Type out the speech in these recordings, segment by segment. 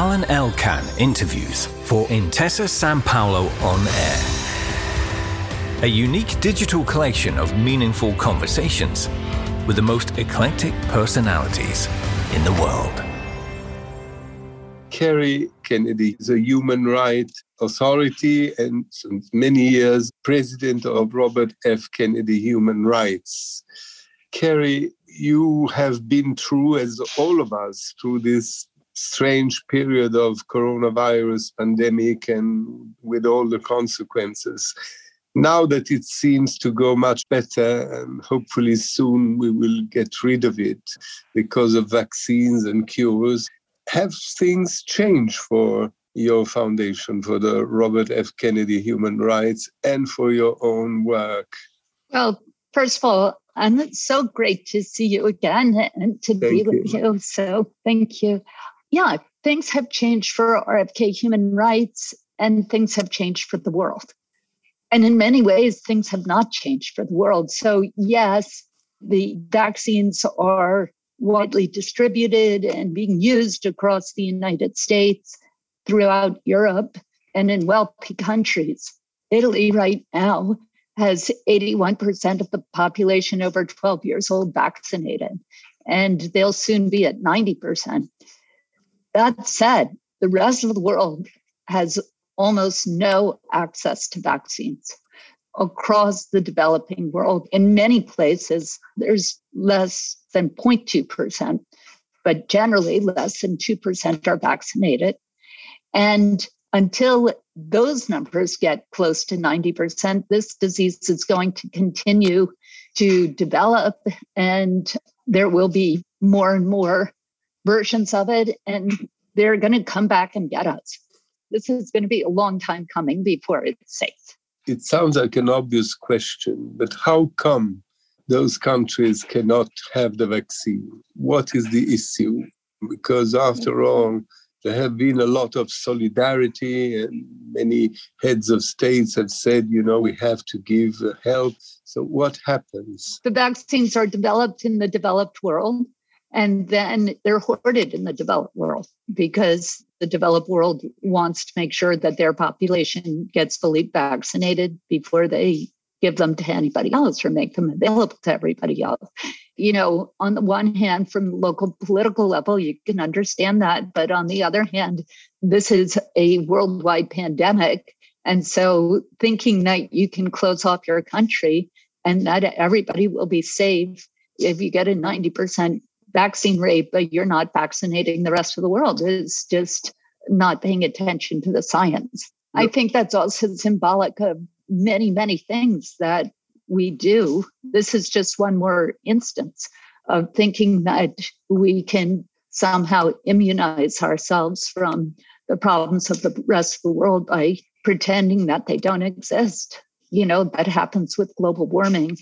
Alain Elkann interviews for Intesa Sanpaolo On Air. A unique digital collection of meaningful conversations with the most eclectic personalities in the world. Kerry Kennedy is a human rights authority and since many years president of Robert F. Kennedy Human Rights. Kerry, you have been through, as all of us, through this strange period of coronavirus pandemic and with all the consequences. Now that it seems to go much better, and hopefully soon we will get rid of it because of vaccines and cures, have things changed for your foundation, for the Robert F. Kennedy Human Rights, and for your own work? Well, first of all, and it's so great to see you again and to thank be with you. you. So thank you. Yeah, things have changed for RFK human rights and things have changed for the world. And in many ways, things have not changed for the world. So, yes, the vaccines are widely distributed and being used across the United States, throughout Europe, and in wealthy countries. Italy, right now, has 81% of the population over 12 years old vaccinated, and they'll soon be at 90%. That said, the rest of the world has almost no access to vaccines across the developing world. In many places, there's less than 0.2%, but generally less than 2% are vaccinated. And until those numbers get close to 90%, this disease is going to continue to develop, and there will be more and more versions of it, and they're going to come back and get us. This is going to be a long time coming before it's safe. It sounds like an obvious question, but how come those countries cannot have the vaccine? What is the issue? Because after all, there have been a lot of solidarity, and many heads of states have said, you know, we have to give help. So, what happens? The vaccines are developed in the developed world, and then they're hoarded in the developed world because the developed world wants to make sure that their population gets fully vaccinated before they give them to anybody else or make them available to everybody else. You know, on the one hand, from local political level, you can understand that. But on the other hand, this is a worldwide pandemic. And so thinking that you can close off your country and that everybody will be safe if you get a 90% vaccine rate, but you're not vaccinating the rest of the world It's just not paying attention to the science. I think that's also symbolic of many, many things that we do. This is just one more instance of thinking that we can somehow immunize ourselves from the problems of the rest of the world by pretending that they don't exist. You know, that happens with global warming,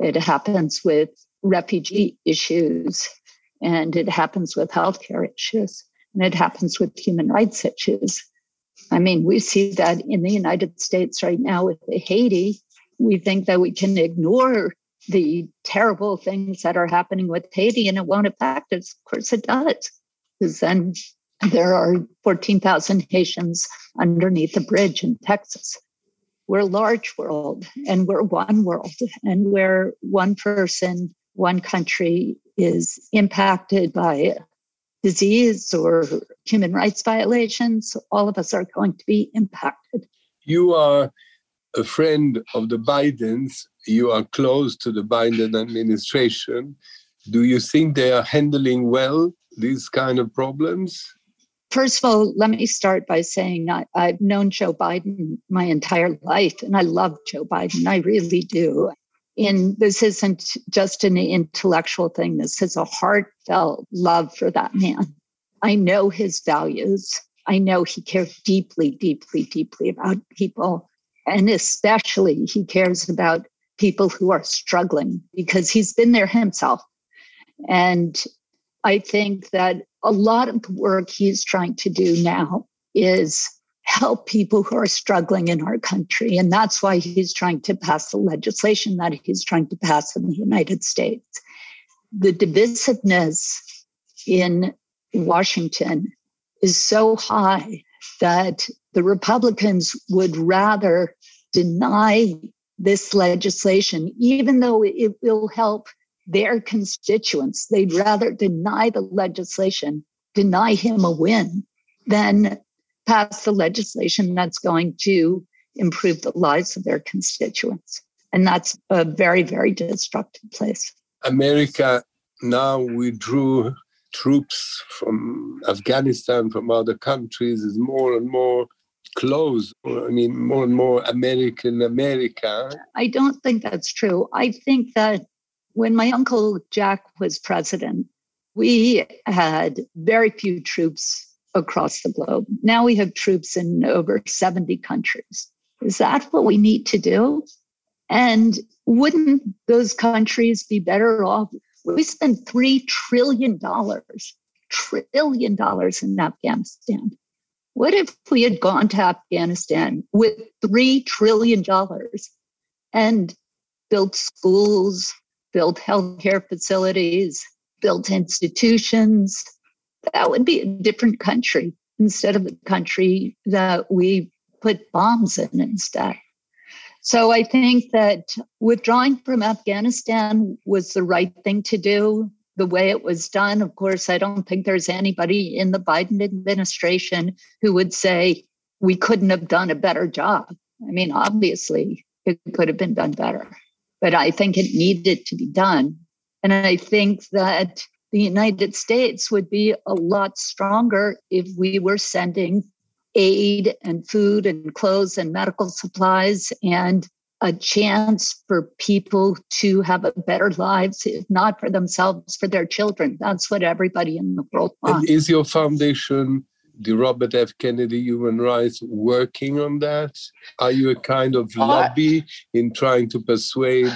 it happens with refugee issues, and it happens with healthcare issues, and it happens with human rights issues. I mean, we see that in the United States right now with Haiti. We think that we can ignore the terrible things that are happening with Haiti and it won't affect us. Of course, it does, because then there are 14,000 Haitians underneath the bridge in Texas. We're a large world and we're one world, and where one person, one country is impacted by disease or human rights violations, all of us are going to be impacted. You are a friend of the Bidens, you are close to the Biden administration. Do you think they are handling well these kind of problems? First of all, let me start by saying I, have known Joe Biden my entire life, and I love Joe Biden. I really do in this isn't just an intellectual thing. This is a heartfelt love for that man. I know his values. I know he cares deeply deeply deeply about people. And especially he cares about people who are struggling because he's been there himself. And i think that a lot of the work he's trying to do now is help people who are struggling in our country. And that's why he's trying to pass the legislation that he's trying to pass in the United States. The divisiveness in Washington is so high that the Republicans would rather deny this legislation, even though it will help their constituents. They'd rather deny the legislation, deny him a win, than pass the legislation that's going to improve the lives of their constituents. And that's a very, very destructive place. America now withdrew troops from Afghanistan, from other countries, is more and more close. I mean, more and more American America. I don't think that's true. I think that when my uncle Jack was president, we had very few troops across the globe. Now we have troops in over 70 countries. Is that what we need to do? And wouldn't those countries be better off? We spend $3 trillion, trillion dollars in Afghanistan. What if we had gone to Afghanistan with $3 trillion and built schools, built healthcare facilities, built institutions? That would be a different country instead of the country that we put bombs in instead. So I think that withdrawing from Afghanistan was the right thing to do the way it was done. Of course, I don't think there's anybody in the Biden administration who would say we couldn't have done a better job. I mean, obviously, it could have been done better, but I think it needed to be done. And I think that the United States would be a lot stronger if we were sending aid and food and clothes and medical supplies and a chance for people to have a better lives, if not for themselves, for their children. That's what everybody in the world wants. And is your foundation, the Robert F. Kennedy Human Rights, working on that? Are you a kind of lobby in trying to persuade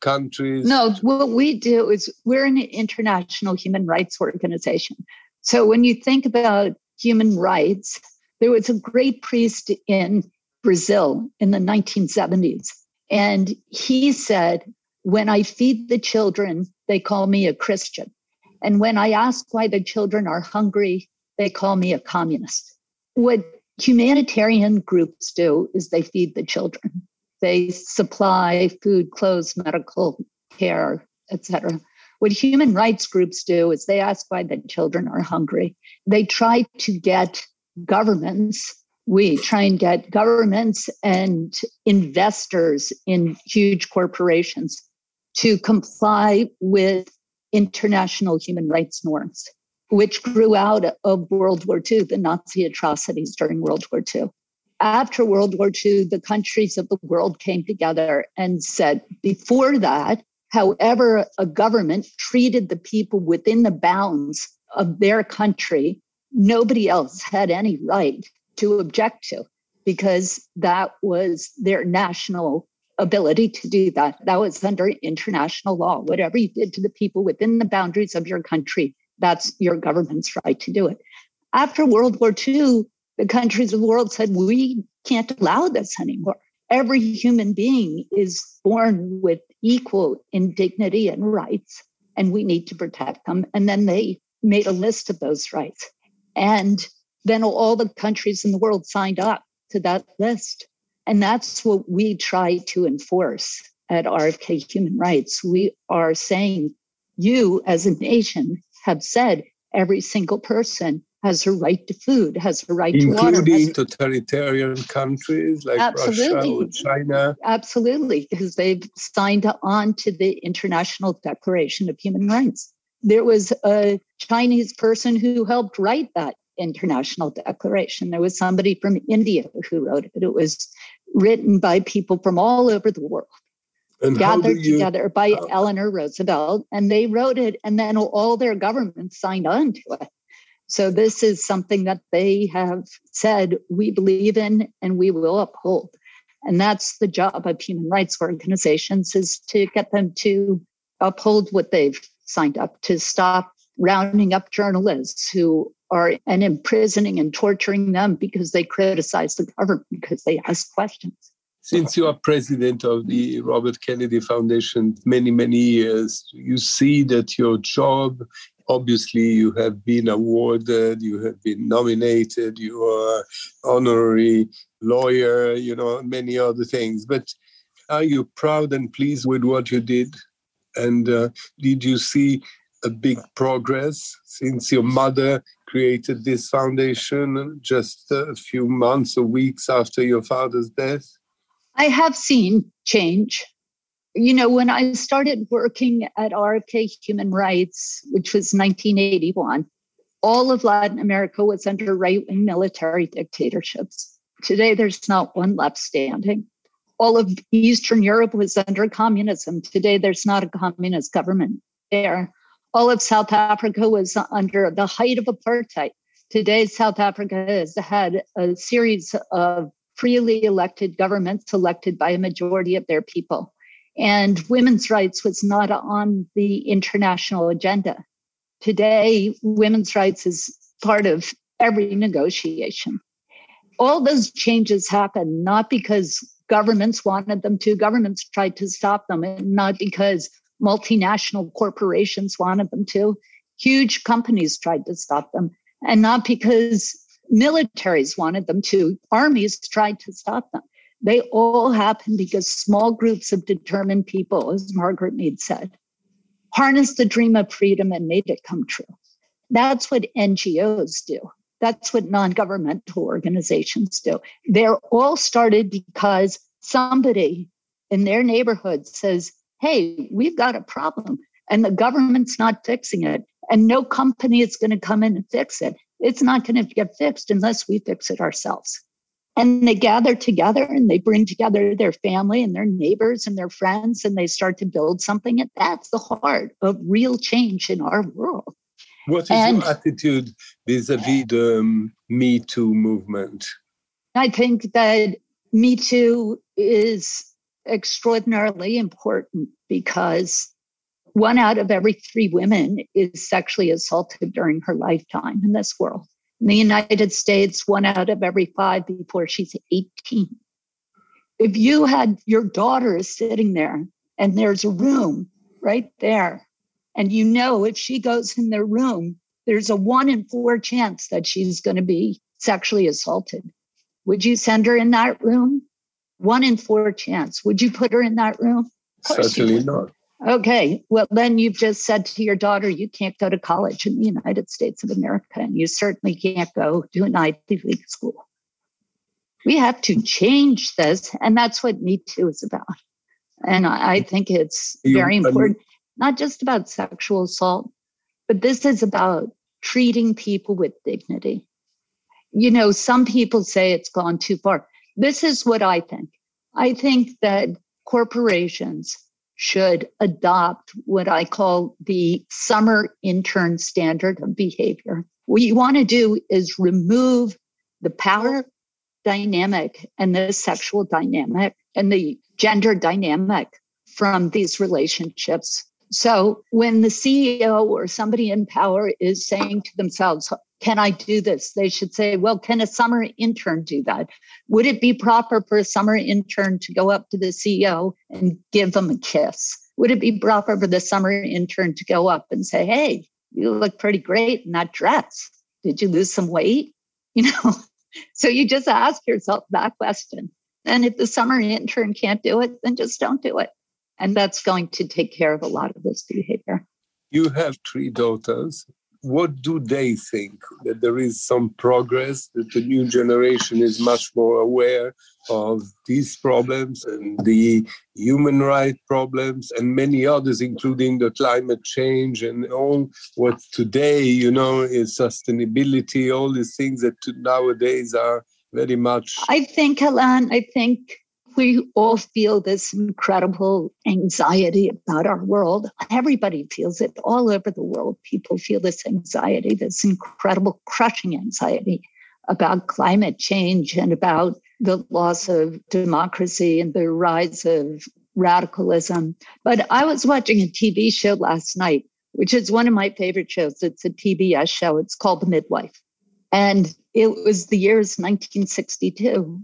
countries? No, what we do is we're an international human rights organization. So when you think about human rights, there was a great priest in Brazil in the 1970s. And he said, When I feed the children, they call me a Christian. And when I ask why the children are hungry, they call me a communist. What humanitarian groups do is they feed the children. They supply food, clothes, medical care, etc. What human rights groups do is they ask why the children are hungry. They try to get governments, we try and get governments and investors in huge corporations to comply with international human rights norms, which grew out of World War II, the Nazi atrocities during World War II. After World War II, the countries of the world came together and said, before that, however a government treated the people within the bounds of their country nobody else had any right to object to because that was their national ability to do that. That was under international law. Whatever you did to the people within the boundaries of your country, that's your government's right to do it. After World War II, the countries of the world said, we can't allow this anymore. Every human being is born with equal indignity and rights, and we need to protect them. And then they made a list of those rights. And then all the countries in the world signed up to that list. And that's what we try to enforce at RFK Human Rights. We are saying you, as a nation, have said every single person has a right to food, has a right Including to water. Including totalitarian countries like Absolutely. Russia or China. Absolutely, because they've signed on to the International Declaration of Human Rights. There was a Chinese person who helped write that international declaration. There was somebody from India who wrote it. It was written by people from all over the world, and gathered you, together by uh, Eleanor Roosevelt, and they wrote it, and then all their governments signed on to it. So this is something that they have said we believe in and we will uphold. And that's the job of human rights organizations is to get them to uphold what they've signed up to stop rounding up journalists who are and imprisoning and torturing them because they criticize the government because they ask questions. Since you are president of the Robert Kennedy Foundation many, many years, you see that your job obviously you have been awarded, you have been nominated, you are honorary lawyer, you know, many other things. But are you proud and pleased with what you did? And uh, did you see a big progress since your mother created this foundation just a few months or weeks after your father's death? I have seen change. You know, when I started working at RFK Human Rights, which was 1981, all of Latin America was under right wing military dictatorships. Today, there's not one left standing. All of Eastern Europe was under communism. Today, there's not a communist government there. All of South Africa was under the height of apartheid. Today, South Africa has had a series of freely elected governments elected by a majority of their people. And women's rights was not on the international agenda. Today, women's rights is part of every negotiation. All those changes happen not because governments wanted them to, governments tried to stop them, and not because multinational corporations wanted them to. Huge companies tried to stop them, and not because militaries wanted them to, armies tried to stop them. They all happened because small groups of determined people, as Margaret Mead said, harnessed the dream of freedom and made it come true. That's what NGOs do. That's what non governmental organizations do. They're all started because somebody in their neighborhood says, Hey, we've got a problem, and the government's not fixing it, and no company is going to come in and fix it. It's not going to get fixed unless we fix it ourselves. And they gather together and they bring together their family and their neighbors and their friends and they start to build something. And that's the heart of real change in our world. What is and, your attitude vis a vis the um, Me Too movement? I think that Me Too is extraordinarily important because one out of every three women is sexually assaulted during her lifetime in this world. In the United States, one out of every five before she's 18. If you had your daughter sitting there and there's a room right there, and you know if she goes in the room, there's a one in four chance that she's going to be sexually assaulted. Would you send her in that room? One in four chance. Would you put her in that room? Certainly not. Okay, well, then you've just said to your daughter, you can't go to college in the United States of America, and you certainly can't go to an Ivy League school. We have to change this, and that's what Me Too is about. And I think it's very important, not just about sexual assault, but this is about treating people with dignity. You know, some people say it's gone too far. This is what I think. I think that corporations should adopt what I call the summer intern standard of behavior. What you want to do is remove the power dynamic and the sexual dynamic and the gender dynamic from these relationships. So when the CEO or somebody in power is saying to themselves, can I do this? They should say, well, can a summer intern do that? Would it be proper for a summer intern to go up to the CEO and give them a kiss? Would it be proper for the summer intern to go up and say, hey, you look pretty great in that dress? Did you lose some weight? You know, so you just ask yourself that question. And if the summer intern can't do it, then just don't do it. And that's going to take care of a lot of this behavior. You have three daughters what do they think? That there is some progress, that the new generation is much more aware of these problems and the human rights problems and many others, including the climate change and all what today, you know, is sustainability, all these things that nowadays are very much. I think, Alain, I think we all feel this incredible anxiety about our world. Everybody feels it all over the world. People feel this anxiety, this incredible crushing anxiety about climate change and about the loss of democracy and the rise of radicalism. But I was watching a TV show last night, which is one of my favorite shows. It's a PBS show. It's called The Midwife. And it was the years 1962.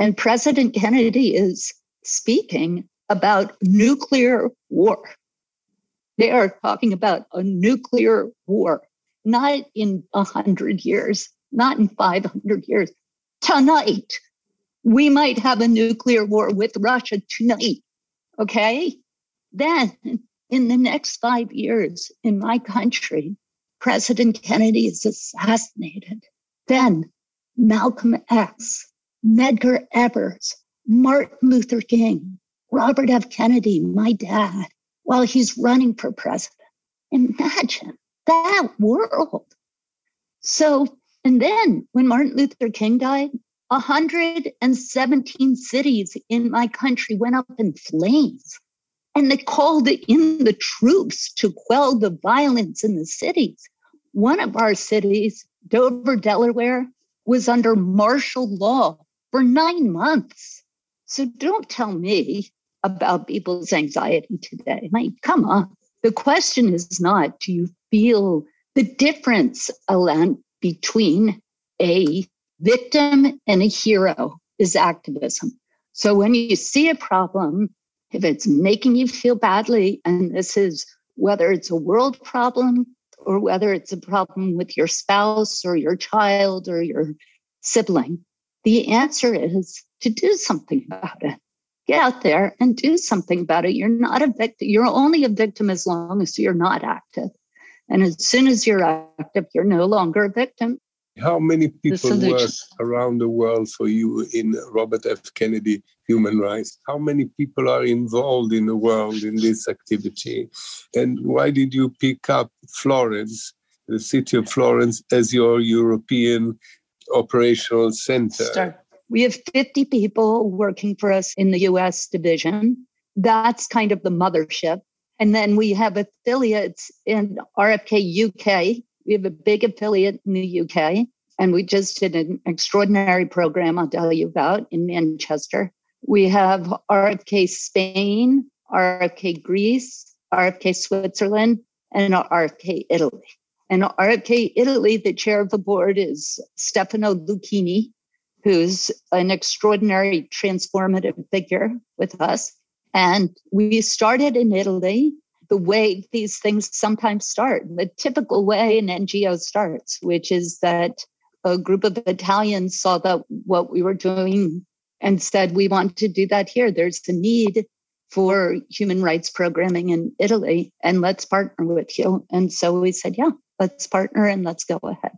And President Kennedy is speaking about nuclear war. They are talking about a nuclear war, not in 100 years, not in 500 years. Tonight, we might have a nuclear war with Russia tonight. Okay. Then in the next five years in my country, President Kennedy is assassinated. Then Malcolm X, Medgar Evers, Martin Luther King, Robert F. Kennedy, my dad, while he's running for president. Imagine that world. So, and then when Martin Luther King died, 117 cities in my country went up in flames. And they called in the troops to quell the violence in the cities. One of our cities, Dover, Delaware, was under martial law for nine months. So don't tell me about people's anxiety today. Like, come on. The question is not do you feel the difference, Alan, between a victim and a hero is activism. So when you see a problem, if it's making you feel badly, and this is whether it's a world problem or whether it's a problem with your spouse or your child or your sibling, the answer is to do something about it. Get out there and do something about it. You're not a victim. You're only a victim as long as you're not active. And as soon as you're active, you're no longer a victim. How many people work around the world for you in Robert F. Kennedy Human Rights? How many people are involved in the world in this activity? And why did you pick up Florence, the city of Florence, as your European operational center? Start. We have 50 people working for us in the US division. That's kind of the mothership. And then we have affiliates in RFK UK, we have a big affiliate in the UK, and we just did an extraordinary program I'll tell you about in Manchester. We have RFK Spain, RFK Greece, RFK Switzerland, and RFK Italy. And RFK Italy, the chair of the board is Stefano Lucchini, who's an extraordinary transformative figure with us. And we started in Italy the way these things sometimes start, the typical way an NGO starts, which is that a group of Italians saw that what we were doing and said, we want to do that here. There's a need for human rights programming in Italy, and let's partner with you. And so we said, yeah, let's partner and let's go ahead.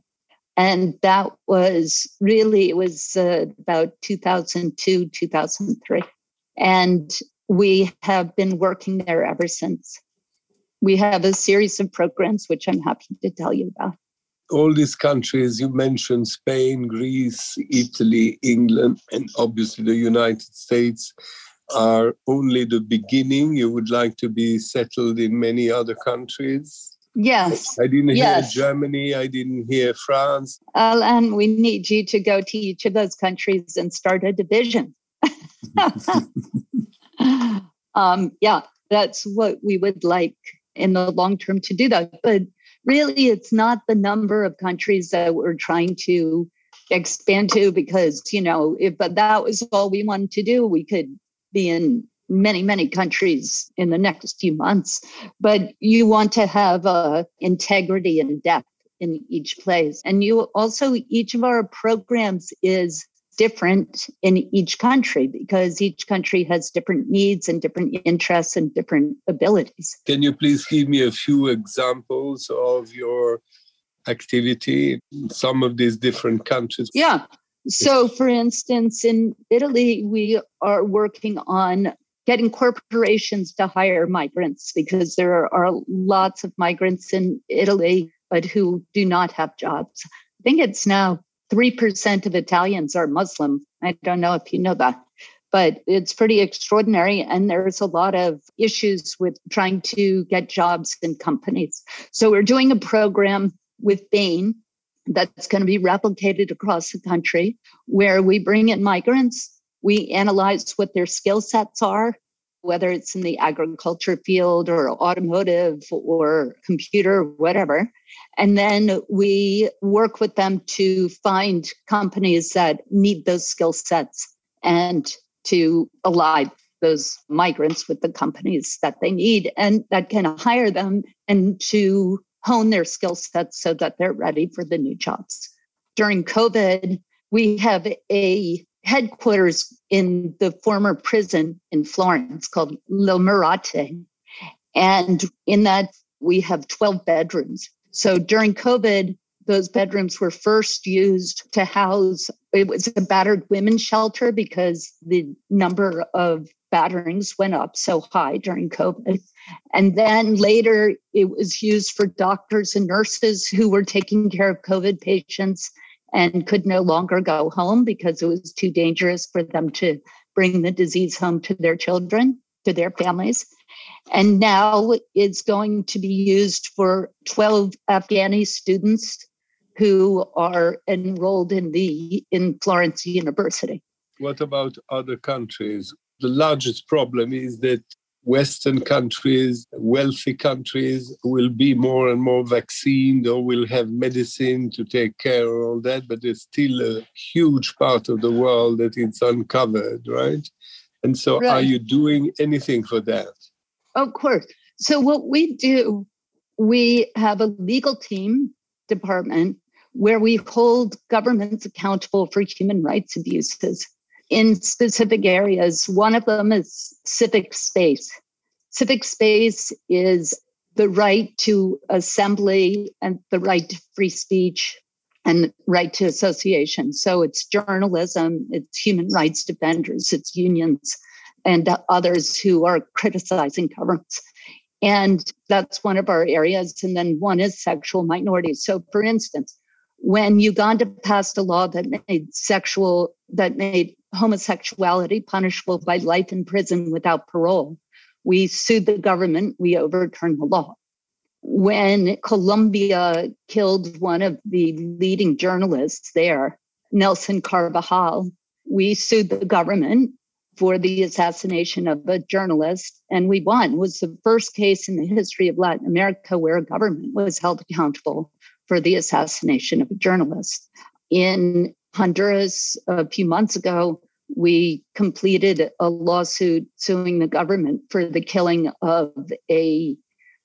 And that was really, it was uh, about 2002, 2003. And we have been working there ever since we have a series of programs which I'm happy to tell you about. All these countries you mentioned Spain, Greece, Italy, England, and obviously the United States are only the beginning. You would like to be settled in many other countries. Yes. I didn't yes. hear Germany. I didn't hear France. Alan, we need you to go to each of those countries and start a division. um, yeah, that's what we would like in the long term to do that. But really, it's not the number of countries that we're trying to expand to because, you know, if that was all we wanted to do, we could be in many, many countries in the next few months. But you want to have uh, integrity and depth in each place. And you also, each of our programs is different in each country because each country has different needs and different interests and different abilities. Can you please give me a few examples of your activity in some of these different countries? Yeah. So, for instance, in Italy, we are working on getting corporations to hire migrants because there are lots of migrants in Italy, but who do not have jobs. I think it's now 3% of Italians are Muslim. I don't know if you know that, but it's pretty extraordinary. And there's a lot of issues with trying to get jobs in companies. So we're doing a program with Bain that's going to be replicated across the country where we bring in migrants, we analyze what their skill sets are, whether it's in the agriculture field or automotive or computer, whatever. And then we work with them to find companies that need those skill sets and to ally those migrants with the companies that they need and that can hire them and to hone their skill sets so that they're ready for the new jobs. During COVID, we have a headquarters in the former prison in Florence called Le Murate. And in that, we have 12 bedrooms. So during COVID, those bedrooms were first used to house it was a battered women's shelter because the number of batterings went up so high during covid and then later it was used for doctors and nurses who were taking care of covid patients and could no longer go home because it was too dangerous for them to bring the disease home to their children to their families and now it's going to be used for 12 afghani students who are enrolled in the in Florence University. What about other countries? The largest problem is that Western countries, wealthy countries, will be more and more vaccinated or will have medicine to take care of all that, but there's still a huge part of the world that it's uncovered, right? And so, right. are you doing anything for that? Of course. So, what we do, we have a legal team department where we hold governments accountable for human rights abuses in specific areas. One of them is civic space. Civic space is the right to assembly and the right to free speech and right to association. So it's journalism, it's human rights defenders, it's unions, and others who are criticizing governments. And that's one of our areas. And then one is sexual minorities. So, for instance, when Uganda passed a law that made sexual, that made homosexuality punishable by life in prison without parole, we sued the government, we overturned the law. When Colombia killed one of the leading journalists there, Nelson Carvajal, we sued the government for the assassination of a journalist and we won. It was the first case in the history of Latin America where a government was held accountable for the assassination of a journalist. In Honduras, a few months ago, we completed a lawsuit suing the government for the killing of a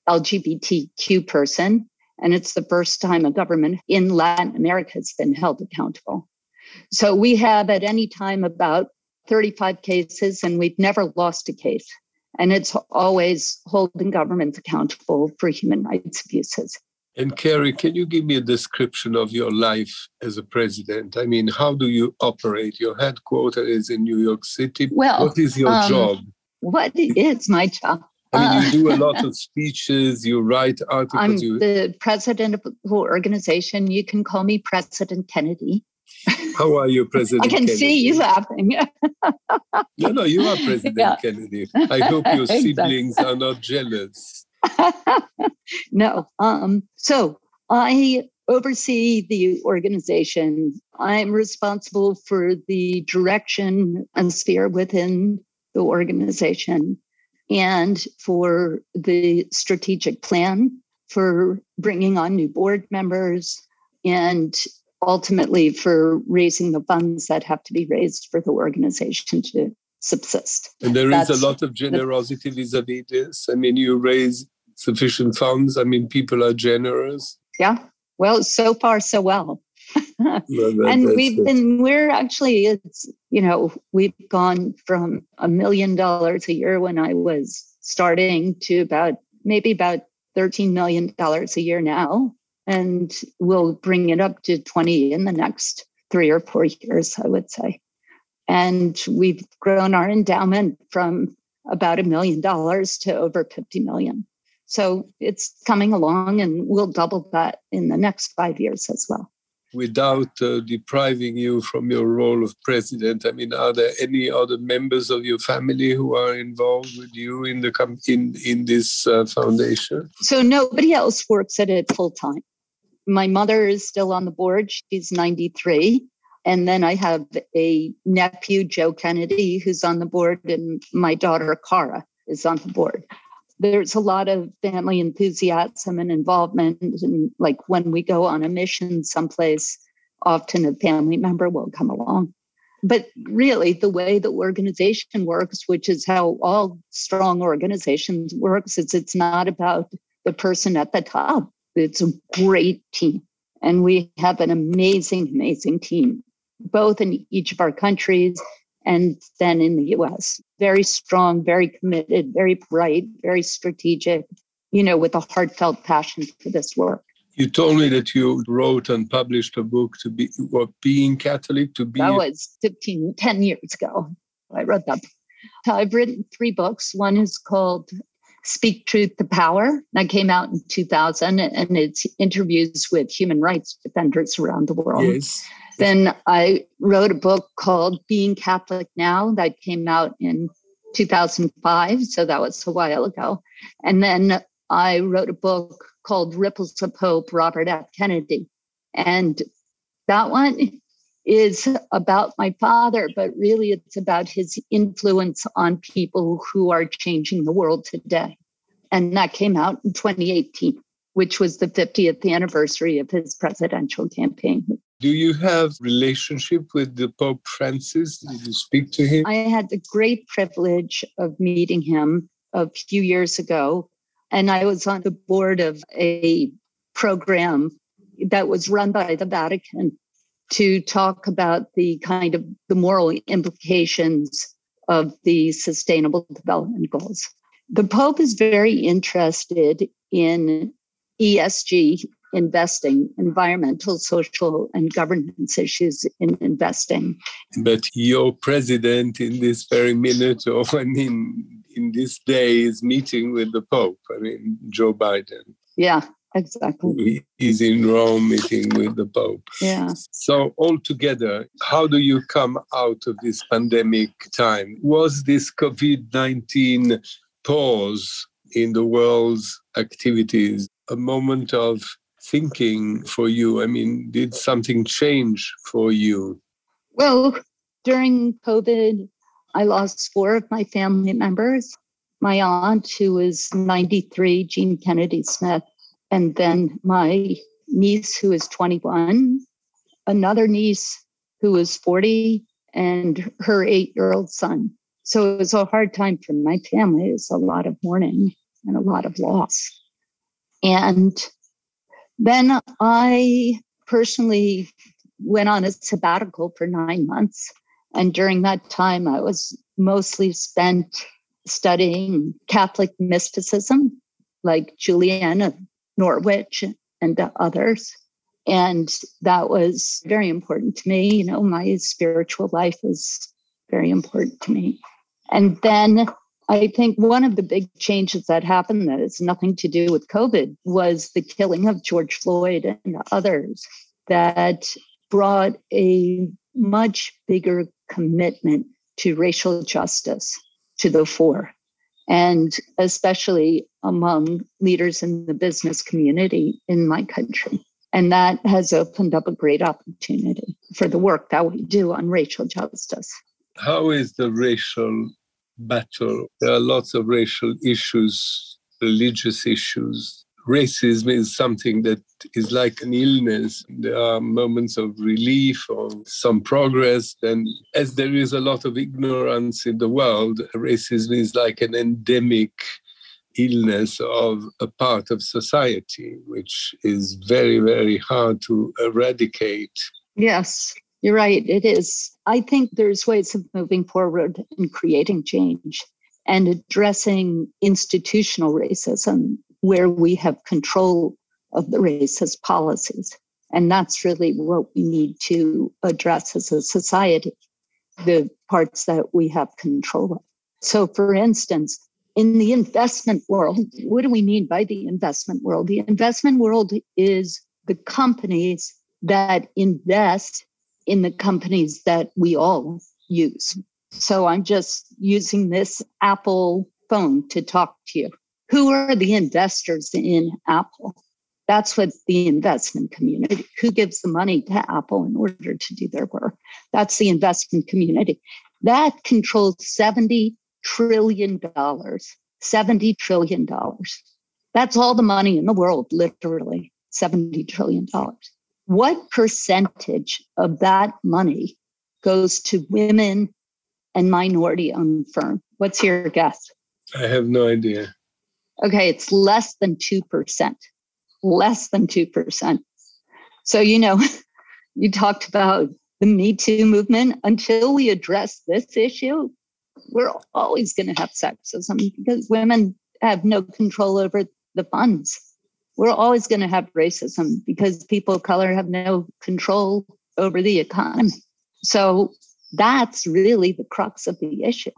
LGBTQ person. And it's the first time a government in Latin America has been held accountable. So we have at any time about 35 cases, and we've never lost a case. And it's always holding governments accountable for human rights abuses. And Kerry, can you give me a description of your life as a president? I mean, how do you operate? Your headquarters is in New York City. Well, what is your um, job? What is my job? I mean, you do a lot of speeches, you write articles. I'm you... the president of the organization. You can call me President Kennedy. How are you, President I can Kennedy? see you laughing. no, no, you are President yeah. Kennedy. I hope your exactly. siblings are not jealous. no. Um, so I oversee the organization. I'm responsible for the direction and sphere within the organization and for the strategic plan for bringing on new board members and ultimately for raising the funds that have to be raised for the organization to subsist. And there That's is a lot of generosity vis-a-vis this. I mean, you raise sufficient funds. I mean, people are generous. Yeah. Well, so far so well. no, that, and we've been we're actually it's you know we've gone from a million dollars a year when I was starting to about maybe about 13 million dollars a year now and we'll bring it up to 20 in the next 3 or 4 years I would say and we've grown our endowment from about a million dollars to over 50 million. So it's coming along, and we'll double that in the next five years as well. Without uh, depriving you from your role of president, I mean, are there any other members of your family who are involved with you in the com- in in this uh, foundation? So nobody else works at it full time. My mother is still on the board; she's ninety three. And then I have a nephew, Joe Kennedy, who's on the board, and my daughter, Cara, is on the board. There's a lot of family enthusiasm and involvement. And like when we go on a mission someplace, often a family member will come along. But really, the way the organization works, which is how all strong organizations works, is it's not about the person at the top. It's a great team. And we have an amazing, amazing team, both in each of our countries and then in the US. Very strong, very committed, very bright, very strategic, you know, with a heartfelt passion for this work. You told me that you wrote and published a book to be what being Catholic to be That was 15 10 years ago. I wrote that. I've written three books. One is called Speak Truth to Power. That came out in 2000 and it's interviews with human rights defenders around the world. Yes. Then I wrote a book called Being Catholic Now that came out in 2005. So that was a while ago. And then I wrote a book called Ripples of Hope, Robert F. Kennedy. And that one is about my father, but really it's about his influence on people who are changing the world today. And that came out in 2018, which was the 50th anniversary of his presidential campaign. Do you have relationship with the Pope Francis? Did you speak to him? I had the great privilege of meeting him a few years ago, and I was on the board of a program that was run by the Vatican to talk about the kind of the moral implications of the sustainable development goals. The Pope is very interested in ESG investing, environmental, social, and governance issues in investing. But your president in this very minute, or I mean, in this day, is meeting with the Pope. I mean, Joe Biden. Yeah, exactly. He's in Rome meeting with the Pope. Yeah. So, altogether, how do you come out of this pandemic time? Was this COVID 19 pause in the world's activities a moment of thinking for you? I mean, did something change for you? Well, during COVID, I lost four of my family members. My aunt, who was 93, Jean Kennedy Smith, and then my niece, who is 21, another niece who was 40, and her eight year old son. So it was a hard time for my family. It was a lot of mourning and a lot of loss. And then I personally went on a sabbatical for nine months. And during that time, I was mostly spent studying Catholic mysticism, like Julian of Norwich and others. And that was very important to me. You know, my spiritual life was very important to me. And then I think one of the big changes that happened that has nothing to do with COVID was the killing of George Floyd and others that brought a much bigger commitment to racial justice to the fore. And especially among leaders in the business community in my country. And that has opened up a great opportunity for the work that we do on racial justice. How is the racial battle. There are lots of racial issues, religious issues. Racism is something that is like an illness. There are moments of relief or some progress. And as there is a lot of ignorance in the world, racism is like an endemic illness of a part of society, which is very, very hard to eradicate. Yes, you're right. It is. I think there's ways of moving forward and creating change and addressing institutional racism where we have control of the racist policies. And that's really what we need to address as a society, the parts that we have control of. So, for instance, in the investment world, what do we mean by the investment world? The investment world is the companies that invest in the companies that we all use. So I'm just using this Apple phone to talk to you. Who are the investors in Apple? That's what the investment community, who gives the money to Apple in order to do their work? That's the investment community. That controls $70 trillion. $70 trillion. That's all the money in the world, literally $70 trillion what percentage of that money goes to women and minority owned firms. What's your guess? I have no idea. Okay, it's less than 2%. Less than 2%. So, you know, you talked about the Me Too movement. Until we address this issue, we're always going to have sexism because women have no control over the funds. We're always going to have racism because people of color have no control over the economy. So that's really the crux of the issue.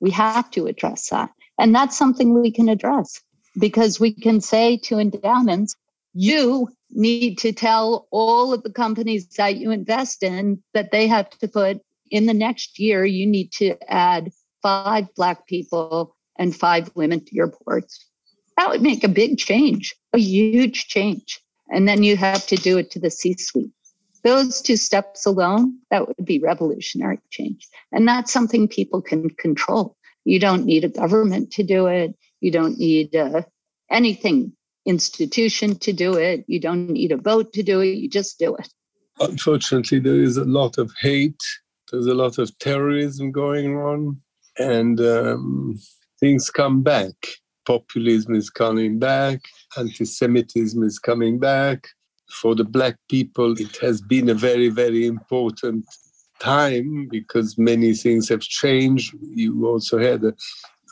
We have to address that. And that's something we can address because we can say to endowments, you need to tell all of the companies that you invest in that they have to put in the next year, you need to add five Black people and five women to your boards. That would make a big change, a huge change. And then you have to do it to the C suite. Those two steps alone, that would be revolutionary change. And that's something people can control. You don't need a government to do it. You don't need uh, anything institution to do it. You don't need a vote to do it. You just do it. Unfortunately, there is a lot of hate. There's a lot of terrorism going on, and um, things come back. Populism is coming back. Anti-Semitism is coming back. For the black people, it has been a very, very important time because many things have changed. You also had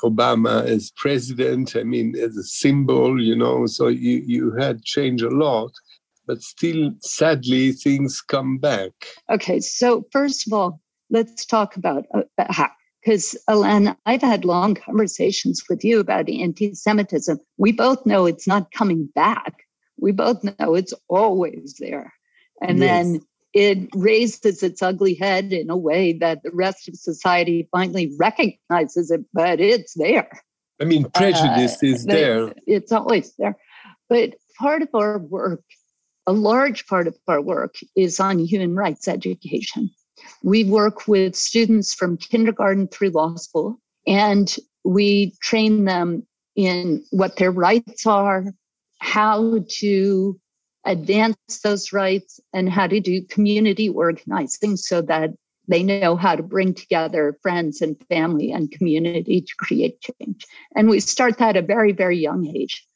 Obama as president, I mean, as a symbol, you know, so you, you had changed a lot, but still, sadly, things come back. Okay, so first of all, let's talk about uh, because Alain, I've had long conversations with you about anti Semitism. We both know it's not coming back. We both know it's always there. And yes. then it raises its ugly head in a way that the rest of society finally recognizes it, but it's there. I mean, prejudice uh, is there. It's always there. But part of our work, a large part of our work, is on human rights education. We work with students from kindergarten through law school, and we train them in what their rights are, how to advance those rights and how to do community organizing so that they know how to bring together friends and family and community to create change. And we start that at a very, very young age.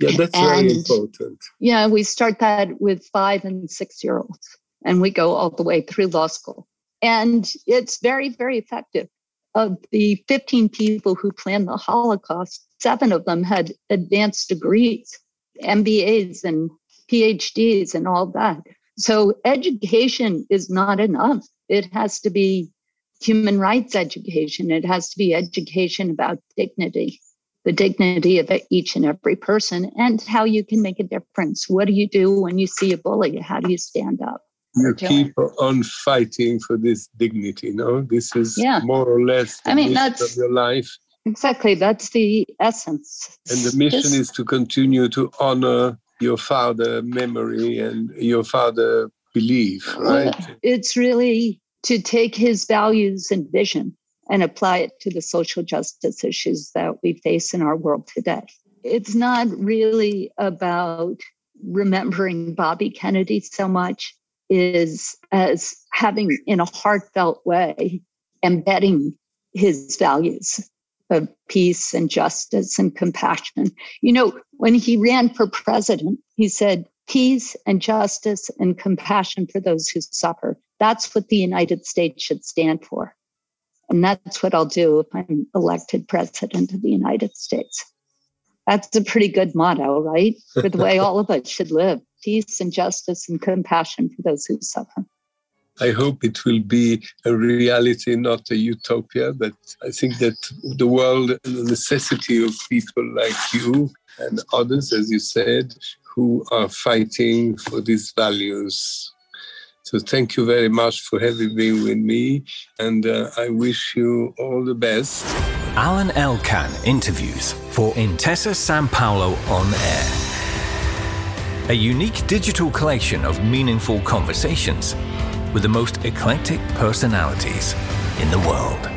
Yeah, that's and, very important. Yeah, we start that with five and six year olds, and we go all the way through law school. And it's very, very effective. Of the 15 people who planned the Holocaust, seven of them had advanced degrees, MBAs, and PhDs and all that. So education is not enough. It has to be human rights education. It has to be education about dignity, the dignity of each and every person, and how you can make a difference. What do you do when you see a bully? How do you stand up? You keep on fighting for this dignity. No, this is yeah. more or less the I mean, that's, of your life. Exactly, that's the essence. And the mission this, is to continue to honor your father memory and your father belief, right? It's really to take his values and vision and apply it to the social justice issues that we face in our world today. It's not really about remembering Bobby Kennedy so much is as having in a heartfelt way embedding his values of peace and justice and compassion. You know, when he ran for president, he said, peace and justice and compassion for those who suffer. That's what the United States should stand for. And that's what I'll do if I'm elected president of the United States. That's a pretty good motto, right? For the way all of us should live peace and justice and compassion for those who suffer. I hope it will be a reality, not a utopia. But I think that the world, and the necessity of people like you and others, as you said, who are fighting for these values. So thank you very much for having been with me, and uh, I wish you all the best. Alain Elkann interviews for Intesa Sanpaolo on Air. A unique digital collection of meaningful conversations with the most eclectic personalities in the world.